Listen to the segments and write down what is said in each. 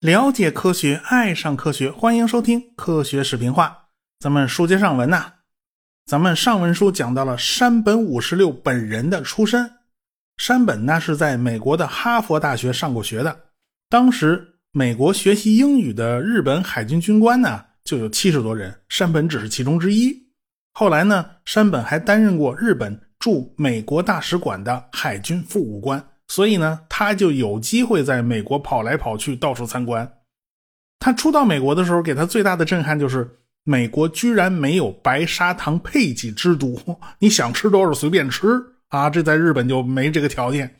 了解科学，爱上科学，欢迎收听《科学视频化》。咱们书接上文呐，咱们上文书讲到了山本五十六本人的出身。山本呢是在美国的哈佛大学上过学的。当时美国学习英语的日本海军军官呢就有七十多人，山本只是其中之一。后来呢，山本还担任过日本驻美国大使馆的海军副武官。所以呢，他就有机会在美国跑来跑去，到处参观。他初到美国的时候，给他最大的震撼就是美国居然没有白砂糖配给制度，你想吃多少随便吃啊！这在日本就没这个条件。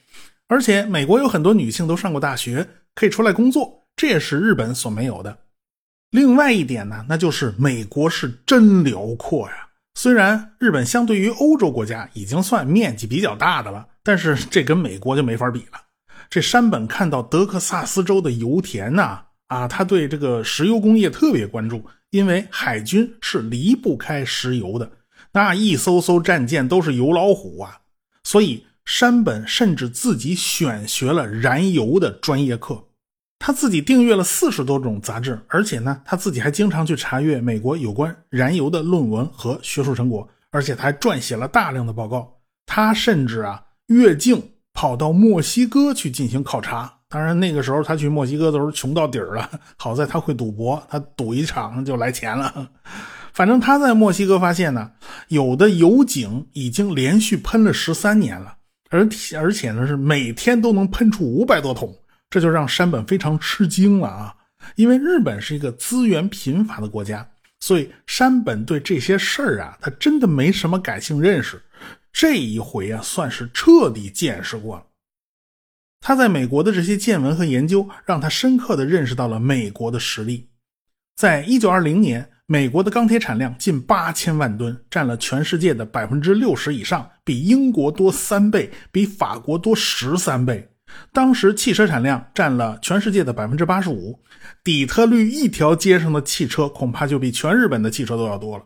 而且美国有很多女性都上过大学，可以出来工作，这也是日本所没有的。另外一点呢，那就是美国是真辽阔呀。虽然日本相对于欧洲国家已经算面积比较大的了。但是 这跟美国就没法比了。这山本看到德克萨斯州的油田呐，啊，他对这个石油工业特别关注，因为海军是离不开石油的，那一艘艘战舰都是油老虎啊。所以山本甚至自己选学了燃油的专业课，他自己订阅了四十多种杂志，而且呢，他自己还经常去查阅美国有关燃油的论文和学术成果，而且他还撰写了大量的报告。他甚至啊。越境跑到墨西哥去进行考察，当然那个时候他去墨西哥的时候穷到底儿了，好在他会赌博，他赌一场就来钱了。反正他在墨西哥发现呢，有的油井已经连续喷了十三年了，而而且呢是每天都能喷出五百多桶，这就让山本非常吃惊了啊！因为日本是一个资源贫乏的国家，所以山本对这些事儿啊，他真的没什么感性认识。这一回啊，算是彻底见识过了。他在美国的这些见闻和研究，让他深刻的认识到了美国的实力。在一九二零年，美国的钢铁产量近八千万吨，占了全世界的百分之六十以上，比英国多三倍，比法国多十三倍。当时汽车产量占了全世界的百分之八十五，底特律一条街上的汽车恐怕就比全日本的汽车都要多了。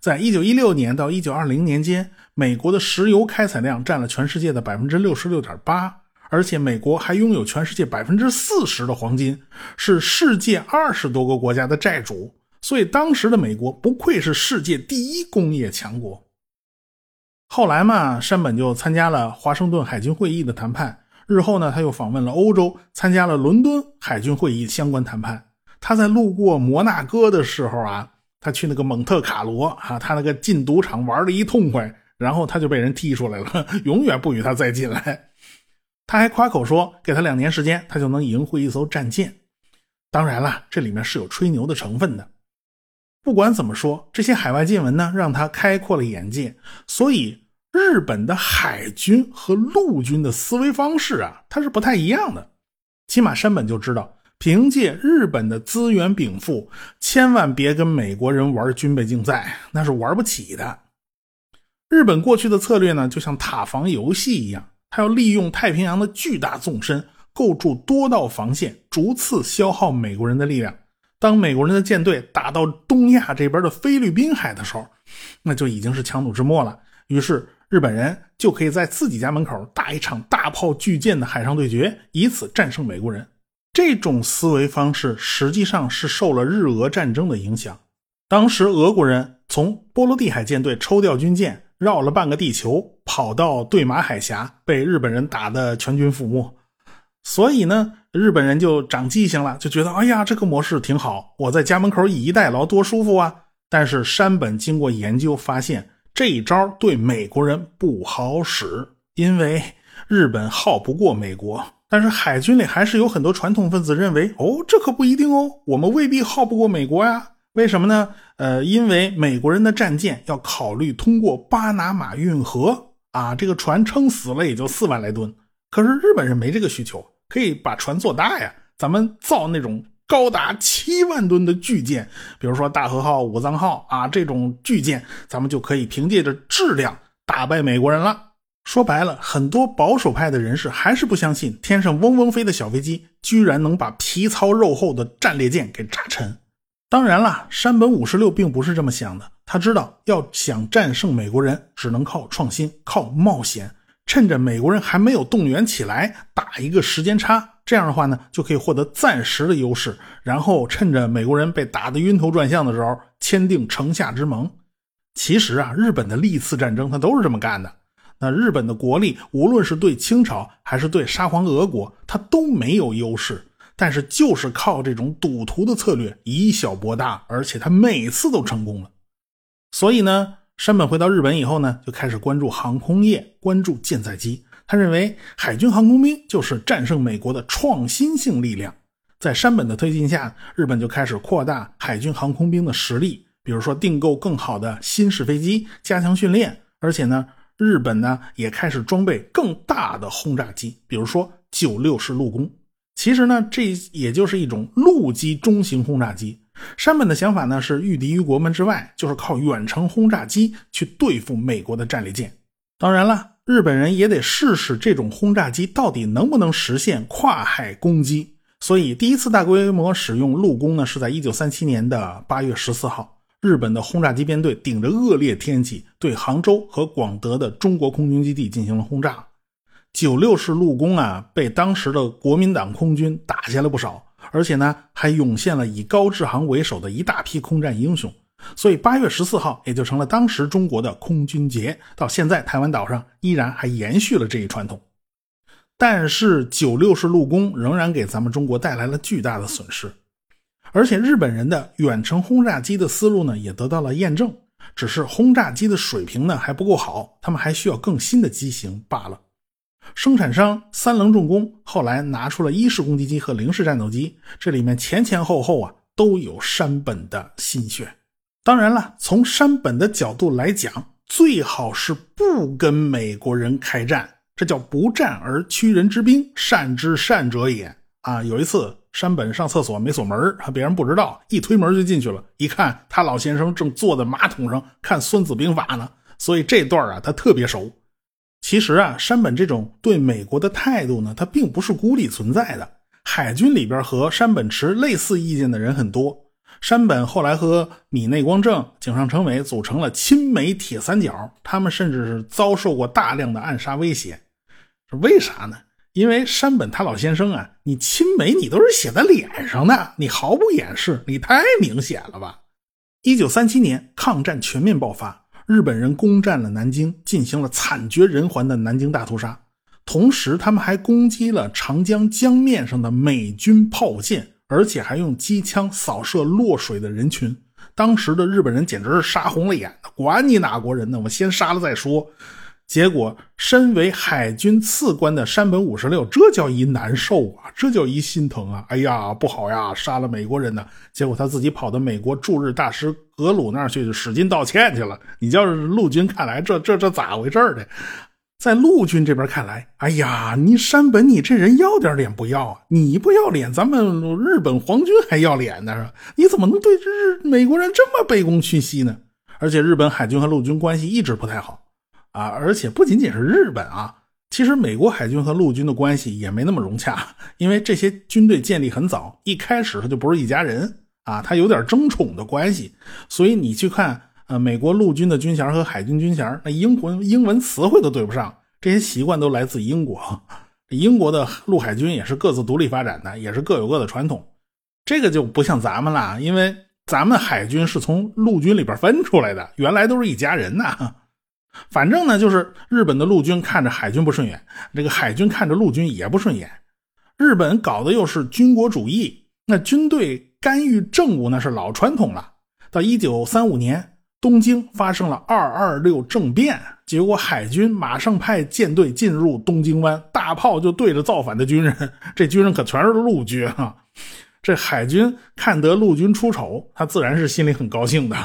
在一九一六年到一九二零年间，美国的石油开采量占了全世界的百分之六十六点八，而且美国还拥有全世界百分之四十的黄金，是世界二十多个国家的债主。所以当时的美国不愧是世界第一工业强国。后来嘛，山本就参加了华盛顿海军会议的谈判，日后呢，他又访问了欧洲，参加了伦敦海军会议相关谈判。他在路过摩纳哥的时候啊。他去那个蒙特卡罗啊，他那个进赌场玩的一痛快，然后他就被人踢出来了，永远不与他再进来。他还夸口说，给他两年时间，他就能赢回一艘战舰。当然了，这里面是有吹牛的成分的。不管怎么说，这些海外见闻呢，让他开阔了眼界。所以，日本的海军和陆军的思维方式啊，它是不太一样的。起码山本就知道。凭借日本的资源禀赋，千万别跟美国人玩军备竞赛，那是玩不起的。日本过去的策略呢，就像塔防游戏一样，它要利用太平洋的巨大纵深，构筑多道防线，逐次消耗美国人的力量。当美国人的舰队打到东亚这边的菲律宾海的时候，那就已经是强弩之末了。于是日本人就可以在自己家门口打一场大炮巨舰的海上对决，以此战胜美国人。这种思维方式实际上是受了日俄战争的影响。当时俄国人从波罗的海舰队抽调军舰，绕了半个地球，跑到对马海峡，被日本人打得全军覆没。所以呢，日本人就长记性了，就觉得哎呀，这个模式挺好，我在家门口以逸待劳，多舒服啊！但是山本经过研究发现，这一招对美国人不好使，因为日本耗不过美国。但是海军里还是有很多传统分子认为，哦，这可不一定哦，我们未必耗不过美国呀？为什么呢？呃，因为美国人的战舰要考虑通过巴拿马运河啊，这个船撑死了也就四万来吨，可是日本人没这个需求，可以把船做大呀，咱们造那种高达七万吨的巨舰，比如说大和号、武藏号啊这种巨舰，咱们就可以凭借着质量打败美国人了。说白了，很多保守派的人士还是不相信天上嗡嗡飞的小飞机居然能把皮糙肉厚的战列舰给炸沉。当然了，山本五十六并不是这么想的。他知道，要想战胜美国人，只能靠创新、靠冒险。趁着美国人还没有动员起来，打一个时间差。这样的话呢，就可以获得暂时的优势，然后趁着美国人被打得晕头转向的时候，签订城下之盟。其实啊，日本的历次战争他都是这么干的。那日本的国力，无论是对清朝还是对沙皇俄国，他都没有优势。但是就是靠这种赌徒的策略，以小博大，而且他每次都成功了。所以呢，山本回到日本以后呢，就开始关注航空业，关注舰载机。他认为海军航空兵就是战胜美国的创新性力量。在山本的推进下，日本就开始扩大海军航空兵的实力，比如说订购更好的新式飞机，加强训练。而且呢，日本呢也开始装备更大的轰炸机，比如说九六式陆攻。其实呢，这也就是一种陆基中型轰炸机。山本的想法呢是御敌于国门之外，就是靠远程轰炸机去对付美国的战列舰。当然了。日本人也得试试这种轰炸机到底能不能实现跨海攻击，所以第一次大规模使用陆攻呢，是在1937年的8月14号，日本的轰炸机编队顶着恶劣天气，对杭州和广德的中国空军基地进行了轰炸。九六式陆攻啊，被当时的国民党空军打下了不少，而且呢，还涌现了以高志航为首的一大批空战英雄。所以八月十四号也就成了当时中国的空军节，到现在台湾岛上依然还延续了这一传统。但是九六式陆攻仍然给咱们中国带来了巨大的损失，而且日本人的远程轰炸机的思路呢也得到了验证，只是轰炸机的水平呢还不够好，他们还需要更新的机型罢了。生产商三棱重工后来拿出了一式攻击机和零式战斗机，这里面前前后后啊都有山本的心血。当然了，从山本的角度来讲，最好是不跟美国人开战，这叫不战而屈人之兵，善之善者也啊！有一次，山本上厕所没锁门，别人不知道，一推门就进去了，一看他老先生正坐在马桶上看《孙子兵法》呢，所以这段啊他特别熟。其实啊，山本这种对美国的态度呢，他并不是孤立存在的，海军里边和山本持类似意见的人很多。山本后来和米内光政、井上成美组成了亲美铁三角，他们甚至是遭受过大量的暗杀威胁。是为啥呢？因为山本他老先生啊，你亲美你都是写在脸上的，你毫不掩饰，你太明显了吧？一九三七年，抗战全面爆发，日本人攻占了南京，进行了惨绝人寰的南京大屠杀，同时他们还攻击了长江江面上的美军炮舰。而且还用机枪扫射落水的人群，当时的日本人简直是杀红了眼，管你哪国人呢，我先杀了再说。结果，身为海军次官的山本五十六，这叫一难受啊，这叫一心疼啊！哎呀，不好呀，杀了美国人呢。结果他自己跑到美国驻日大使格鲁那儿去，使劲道歉去了。你叫陆军看来，这这这咋回事的？在陆军这边看来，哎呀，你山本，你这人要点脸不要啊？你不要脸，咱们日本皇军还要脸呢，你怎么能对日美国人这么卑躬屈膝呢？而且日本海军和陆军关系一直不太好啊，而且不仅仅是日本啊，其实美国海军和陆军的关系也没那么融洽，因为这些军队建立很早，一开始他就不是一家人啊，他有点争宠的关系，所以你去看。呃，美国陆军的军衔和海军军衔，那英文英文词汇都对不上，这些习惯都来自英国。英国的陆海军也是各自独立发展的，也是各有各的传统。这个就不像咱们了，因为咱们海军是从陆军里边分出来的，原来都是一家人呐。反正呢，就是日本的陆军看着海军不顺眼，这个海军看着陆军也不顺眼。日本搞的又是军国主义，那军队干预政务那是老传统了。到一九三五年。东京发生了二二六政变，结果海军马上派舰队进入东京湾，大炮就对着造反的军人。这军人可全是陆军啊！这海军看得陆军出丑，他自然是心里很高兴的。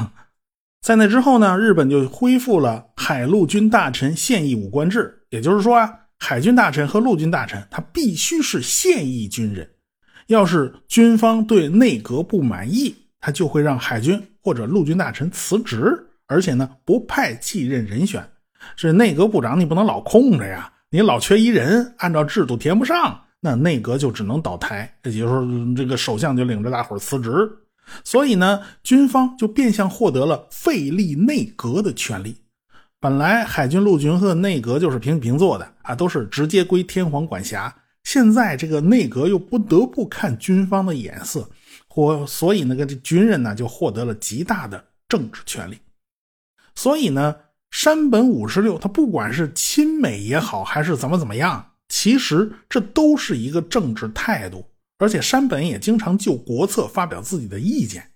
在那之后呢，日本就恢复了海陆军大臣现役武官制，也就是说啊，海军大臣和陆军大臣他必须是现役军人。要是军方对内阁不满意，他就会让海军。或者陆军大臣辞职，而且呢不派继任人选，是内阁部长你不能老空着呀，你老缺一人，按照制度填不上，那内阁就只能倒台，也就是说这个首相就领着大伙辞职，所以呢军方就变相获得了废立内阁的权利。本来海军陆军和内阁就是平起平坐的啊，都是直接归天皇管辖。现在这个内阁又不得不看军方的眼色，或所以那个军人呢就获得了极大的政治权利。所以呢，山本五十六他不管是亲美也好，还是怎么怎么样，其实这都是一个政治态度。而且山本也经常就国策发表自己的意见，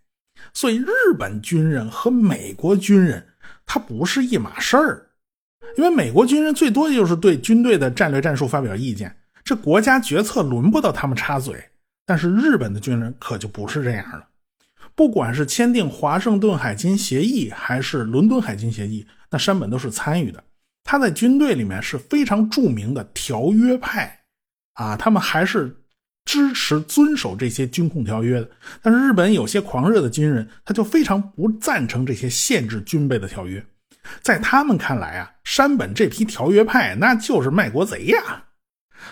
所以日本军人和美国军人他不是一码事儿。因为美国军人最多就是对军队的战略战术发表意见。这国家决策轮不到他们插嘴，但是日本的军人可就不是这样了。不管是签订华盛顿海军协议还是伦敦海军协议，那山本都是参与的。他在军队里面是非常著名的条约派啊，他们还是支持遵守这些军控条约的。但是日本有些狂热的军人，他就非常不赞成这些限制军备的条约。在他们看来啊，山本这批条约派那就是卖国贼呀。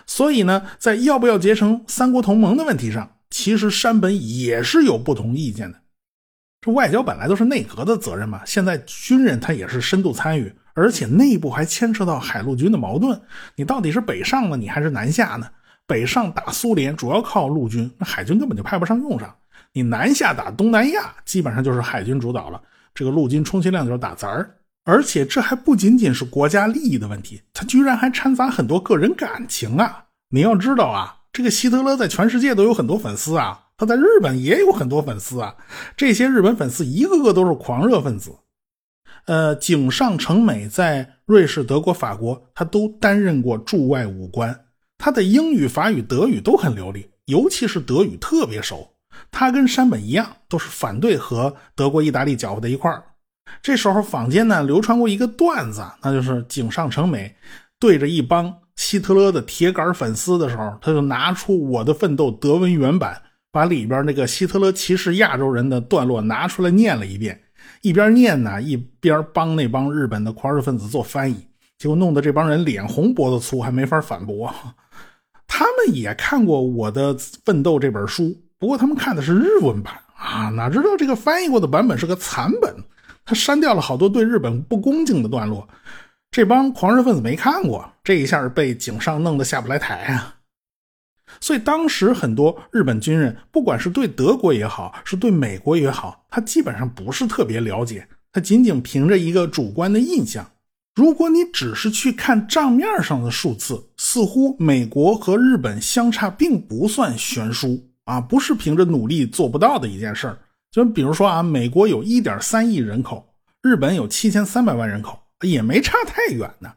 所以呢，在要不要结成三国同盟的问题上，其实山本也是有不同意见的。这外交本来都是内阁的责任嘛，现在军人他也是深度参与，而且内部还牵扯到海陆军的矛盾。你到底是北上呢，你还是南下呢？北上打苏联主要靠陆军，那海军根本就派不上用上。你南下打东南亚，基本上就是海军主导了，这个陆军充其量就是打杂儿。而且这还不仅仅是国家利益的问题，他居然还掺杂很多个人感情啊！你要知道啊，这个希特勒在全世界都有很多粉丝啊，他在日本也有很多粉丝啊。这些日本粉丝一个个都是狂热分子。呃，井上成美在瑞士、德国、法国，他都担任过驻外武官，他的英语、法语、德语都很流利，尤其是德语特别熟。他跟山本一样，都是反对和德国、意大利搅和在一块儿。这时候坊间呢流传过一个段子，那就是井上成美对着一帮希特勒的铁杆粉丝的时候，他就拿出《我的奋斗》德文原版，把里边那个希特勒歧视亚洲人的段落拿出来念了一遍，一边念呢一边帮那帮日本的狂热分子做翻译，结果弄得这帮人脸红脖子粗，还没法反驳。他们也看过《我的奋斗》这本书，不过他们看的是日文版啊，哪知道这个翻译过的版本是个残本。他删掉了好多对日本不恭敬的段落，这帮狂热分子没看过，这一下被井上弄得下不来台啊！所以当时很多日本军人，不管是对德国也好，是对美国也好，他基本上不是特别了解，他仅仅凭着一个主观的印象。如果你只是去看账面上的数字，似乎美国和日本相差并不算悬殊啊，不是凭着努力做不到的一件事儿。就比如说啊，美国有一点三亿人口，日本有七千三百万人口，也没差太远呢。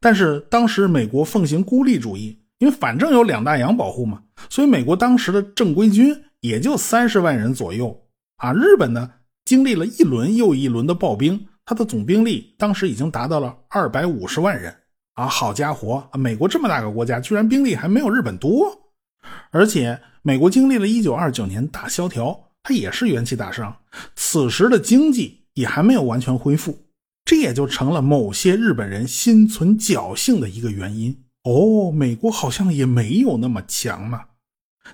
但是当时美国奉行孤立主义，因为反正有两大洋保护嘛，所以美国当时的正规军也就三十万人左右啊。日本呢，经历了一轮又一轮的暴兵，它的总兵力当时已经达到了二百五十万人啊。好家伙，美国这么大个国家，居然兵力还没有日本多，而且美国经历了一九二九年大萧条。他也是元气大伤，此时的经济也还没有完全恢复，这也就成了某些日本人心存侥幸的一个原因。哦，美国好像也没有那么强嘛。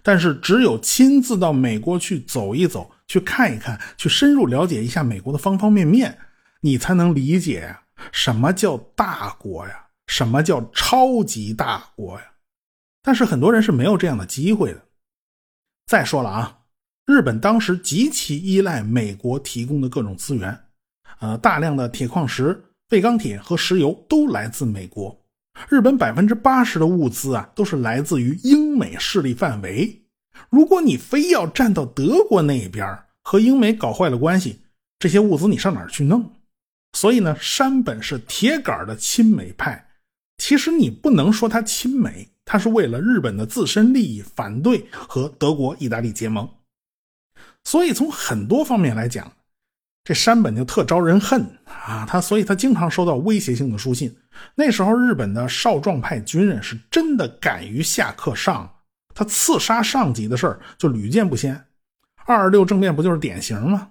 但是只有亲自到美国去走一走，去看一看，去深入了解一下美国的方方面面，你才能理解呀，什么叫大国呀，什么叫超级大国呀。但是很多人是没有这样的机会的。再说了啊。日本当时极其依赖美国提供的各种资源，呃，大量的铁矿石、废钢铁和石油都来自美国。日本百分之八十的物资啊，都是来自于英美势力范围。如果你非要站到德国那一边，和英美搞坏了关系，这些物资你上哪儿去弄？所以呢，山本是铁杆的亲美派。其实你不能说他亲美，他是为了日本的自身利益，反对和德国、意大利结盟。所以从很多方面来讲，这山本就特招人恨啊！他所以他经常收到威胁性的书信。那时候日本的少壮派军人是真的敢于下课上，他刺杀上级的事儿就屡见不鲜。二二六政变不就是典型吗？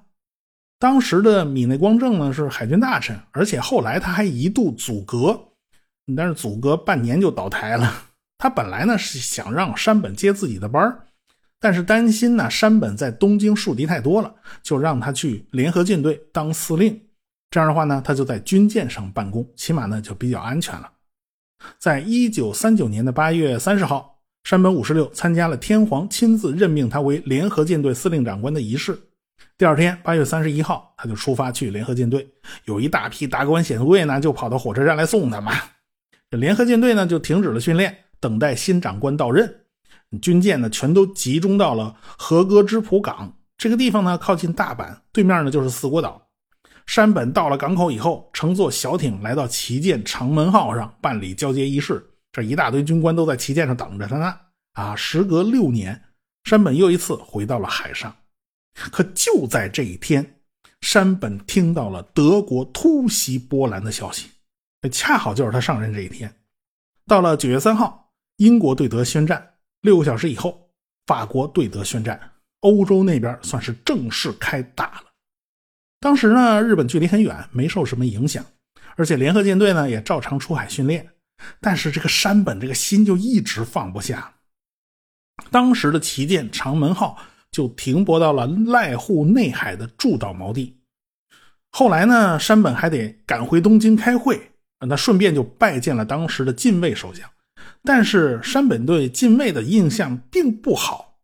当时的米内光政呢是海军大臣，而且后来他还一度阻隔，但是阻隔半年就倒台了。他本来呢是想让山本接自己的班儿。但是担心呢，山本在东京树敌太多了，就让他去联合舰队当司令。这样的话呢，他就在军舰上办公，起码呢就比较安全了。在一九三九年的八月三十号，山本五十六参加了天皇亲自任命他为联合舰队司令长官的仪式。第二天，八月三十一号，他就出发去联合舰队，有一大批达官显贵呢，就跑到火车站来送他嘛。这联合舰队呢，就停止了训练，等待新长官到任。军舰呢，全都集中到了和歌之浦港这个地方呢，靠近大阪，对面呢就是四国岛。山本到了港口以后，乘坐小艇来到旗舰长门号上办理交接仪式。这一大堆军官都在旗舰上等着他呢。啊，时隔六年，山本又一次回到了海上。可就在这一天，山本听到了德国突袭波兰的消息，恰好就是他上任这一天。到了九月三号，英国对德宣战。六个小时以后，法国对德宣战，欧洲那边算是正式开打了。当时呢，日本距离很远，没受什么影响，而且联合舰队呢也照常出海训练。但是这个山本这个心就一直放不下。当时的旗舰长门号就停泊到了濑户内海的筑岛锚地。后来呢，山本还得赶回东京开会，那顺便就拜见了当时的近卫首相。但是山本对近卫的印象并不好。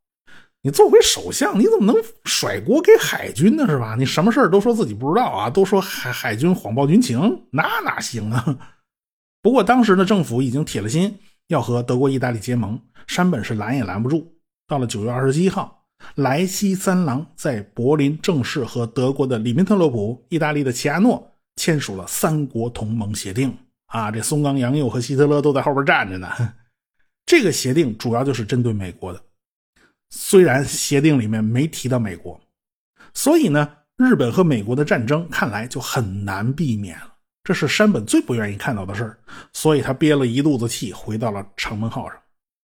你作为首相，你怎么能甩锅给海军呢？是吧？你什么事都说自己不知道啊，都说海海军谎报军情，那哪行啊？不过当时的政府已经铁了心要和德国、意大利结盟，山本是拦也拦不住。到了九月二十七号，莱西三郎在柏林正式和德国的里宾特洛普、意大利的齐亚诺签署了三国同盟协定。啊，这松冈洋右和希特勒都在后边站着呢。这个协定主要就是针对美国的，虽然协定里面没提到美国，所以呢，日本和美国的战争看来就很难避免了。这是山本最不愿意看到的事儿，所以他憋了一肚子气，回到了长门号上。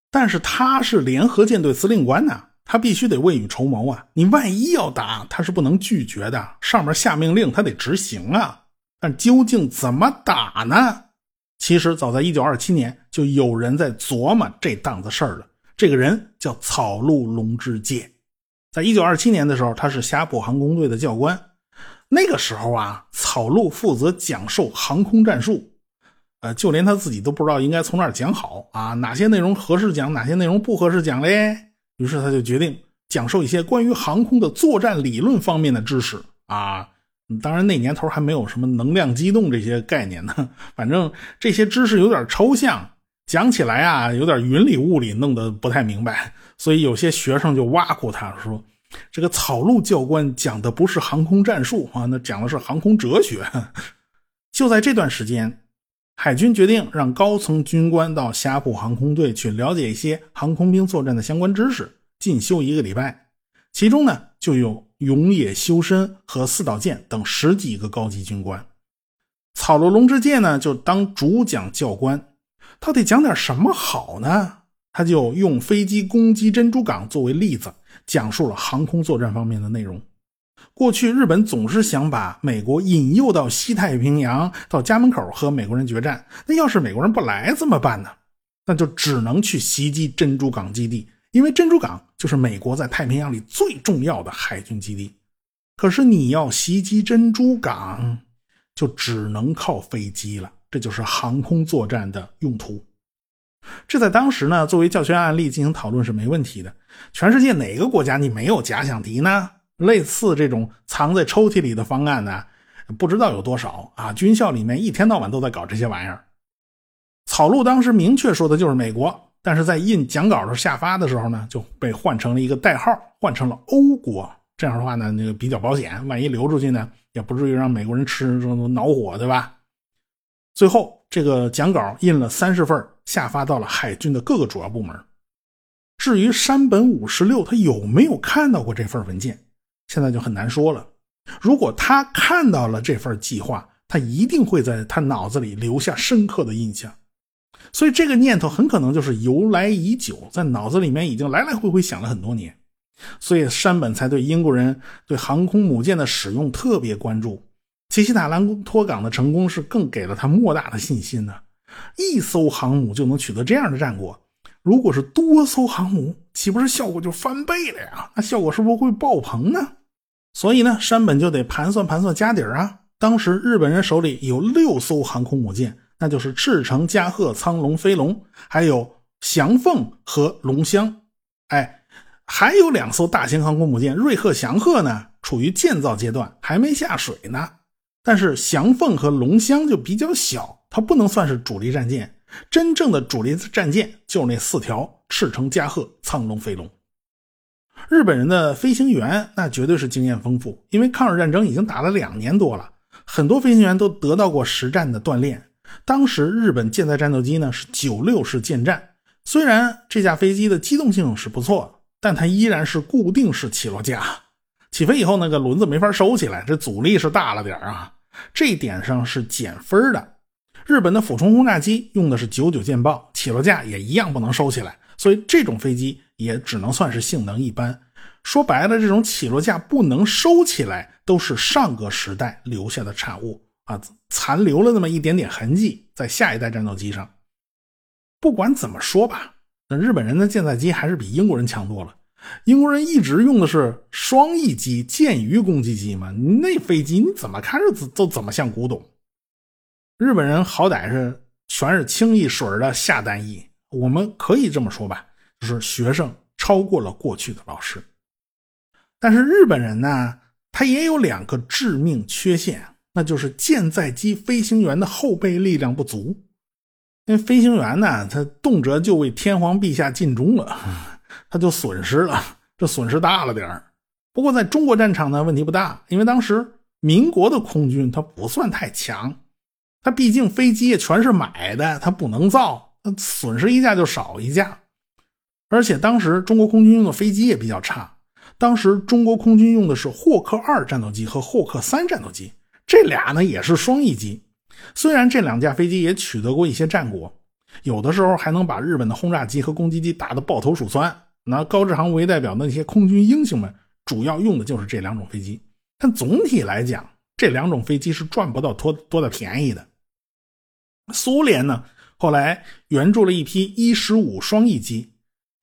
但是他是联合舰队司令官呐，他必须得未雨绸缪啊。你万一要打，他是不能拒绝的，上面下命令，他得执行啊。但究竟怎么打呢？其实早在1927年，就有人在琢磨这档子事儿了。这个人叫草鹿龙之介，在1927年的时候，他是霞浦航空队的教官。那个时候啊，草鹿负责讲授航空战术，呃，就连他自己都不知道应该从哪儿讲好啊，哪些内容合适讲，哪些内容不合适讲嘞。于是他就决定讲授一些关于航空的作战理论方面的知识啊。当然，那年头还没有什么能量机动这些概念呢。反正这些知识有点抽象，讲起来啊有点云里雾里，弄得不太明白。所以有些学生就挖苦他说：“这个草鹿教官讲的不是航空战术啊，那讲的是航空哲学。”就在这段时间，海军决定让高层军官到霞浦航空队去了解一些航空兵作战的相关知识，进修一个礼拜。其中呢，就有。永野修身和四岛健等十几个高级军官，草鹿龙之介呢就当主讲教官，到底讲点什么好呢？他就用飞机攻击珍珠港作为例子，讲述了航空作战方面的内容。过去日本总是想把美国引诱到西太平洋，到家门口和美国人决战。那要是美国人不来怎么办呢？那就只能去袭击珍珠港基地。因为珍珠港就是美国在太平洋里最重要的海军基地，可是你要袭击珍珠港，就只能靠飞机了。这就是航空作战的用途。这在当时呢，作为教学案例进行讨论是没问题的。全世界哪个国家你没有假想敌呢？类似这种藏在抽屉里的方案呢，不知道有多少啊！军校里面一天到晚都在搞这些玩意儿。草鹿当时明确说的就是美国。但是在印讲稿的时候下发的时候呢，就被换成了一个代号，换成了欧国。这样的话呢，那个比较保险，万一流出去呢，也不至于让美国人吃恼火，对吧？最后，这个讲稿印了三十份，下发到了海军的各个主要部门。至于山本五十六他有没有看到过这份文件，现在就很难说了。如果他看到了这份计划，他一定会在他脑子里留下深刻的印象。所以这个念头很可能就是由来已久，在脑子里面已经来来回回想了很多年，所以山本才对英国人对航空母舰的使用特别关注。奇西塔兰托港的成功是更给了他莫大的信心呢。一艘航母就能取得这样的战果，如果是多艘航母，岂不是效果就翻倍了呀？那效果是不是会爆棚呢？所以呢，山本就得盘算盘算家底儿啊。当时日本人手里有六艘航空母舰，那就是赤城、加贺、苍龙、飞龙，还有翔凤和龙香。哎，还有两艘大型航空母舰瑞鹤、翔鹤呢，处于建造阶段，还没下水呢。但是翔凤和龙香就比较小，它不能算是主力战舰。真正的主力战舰就那四条：赤城、加贺、苍龙、飞龙。日本人的飞行员那绝对是经验丰富，因为抗日战争已经打了两年多了。很多飞行员都得到过实战的锻炼。当时日本舰载战斗机呢是九六式舰战，虽然这架飞机的机动性是不错，但它依然是固定式起落架。起飞以后那个轮子没法收起来，这阻力是大了点啊，这一点上是减分的。日本的俯冲轰炸机用的是九九舰爆，起落架也一样不能收起来，所以这种飞机也只能算是性能一般。说白了，这种起落架不能收起来，都是上个时代留下的产物啊，残留了那么一点点痕迹在下一代战斗机上。不管怎么说吧，那日本人的舰载机还是比英国人强多了。英国人一直用的是双翼机、舰鱼攻击机嘛，那飞机你怎么看着都怎么像古董。日本人好歹是全是清一水的下单翼，我们可以这么说吧，就是学生超过了过去的老师。但是日本人呢，他也有两个致命缺陷，那就是舰载机飞行员的后备力量不足。那飞行员呢，他动辄就为天皇陛下尽忠了，他就损失了，这损失大了点不过在中国战场呢，问题不大，因为当时民国的空军它不算太强，它毕竟飞机也全是买的，它不能造，损失一架就少一架。而且当时中国空军用的飞机也比较差。当时中国空军用的是霍克二战斗机和霍克三战斗机，这俩呢也是双翼机。虽然这两架飞机也取得过一些战果，有的时候还能把日本的轰炸机和攻击机打得抱头鼠窜。拿高志航为代表的那些空军英雄们，主要用的就是这两种飞机。但总体来讲，这两种飞机是赚不到多多的便宜的。苏联呢，后来援助了一批伊十五双翼机，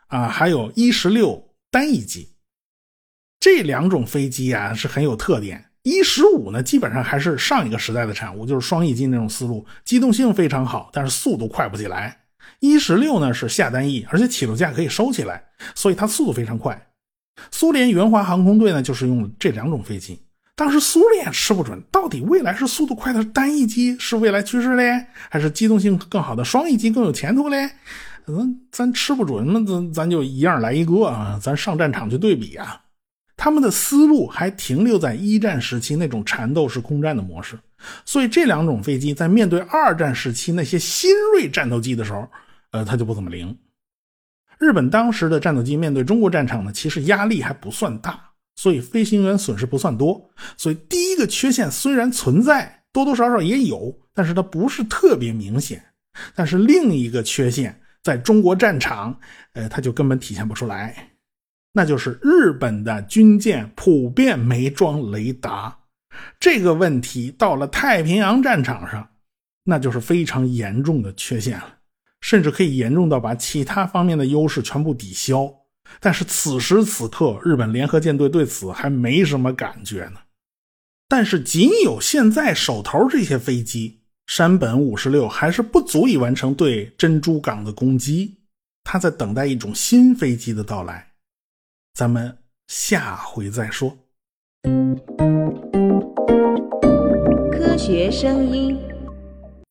啊，还有伊十六单翼机。这两种飞机啊是很有特点。一十五呢，基本上还是上一个时代的产物，就是双翼机那种思路，机动性非常好，但是速度快不起来。一十六呢是下单翼，而且起落架可以收起来，所以它速度非常快。苏联援华航空队呢就是用这两种飞机。当时苏联吃不准，到底未来是速度快的单翼机是未来趋势嘞，还是机动性更好的双翼机更有前途嘞？咱咱吃不准，那咱咱就一样来一个啊，咱上战场去对比啊。他们的思路还停留在一战时期那种缠斗式空战的模式，所以这两种飞机在面对二战时期那些新锐战斗机的时候，呃，它就不怎么灵。日本当时的战斗机面对中国战场呢，其实压力还不算大，所以飞行员损失不算多。所以第一个缺陷虽然存在，多多少少也有，但是它不是特别明显。但是另一个缺陷在中国战场，呃，它就根本体现不出来。那就是日本的军舰普遍没装雷达，这个问题到了太平洋战场上，那就是非常严重的缺陷了，甚至可以严重到把其他方面的优势全部抵消。但是此时此刻，日本联合舰队对此还没什么感觉呢。但是仅有现在手头这些飞机，山本五十六还是不足以完成对珍珠港的攻击，他在等待一种新飞机的到来。咱们下回再说。科学声音。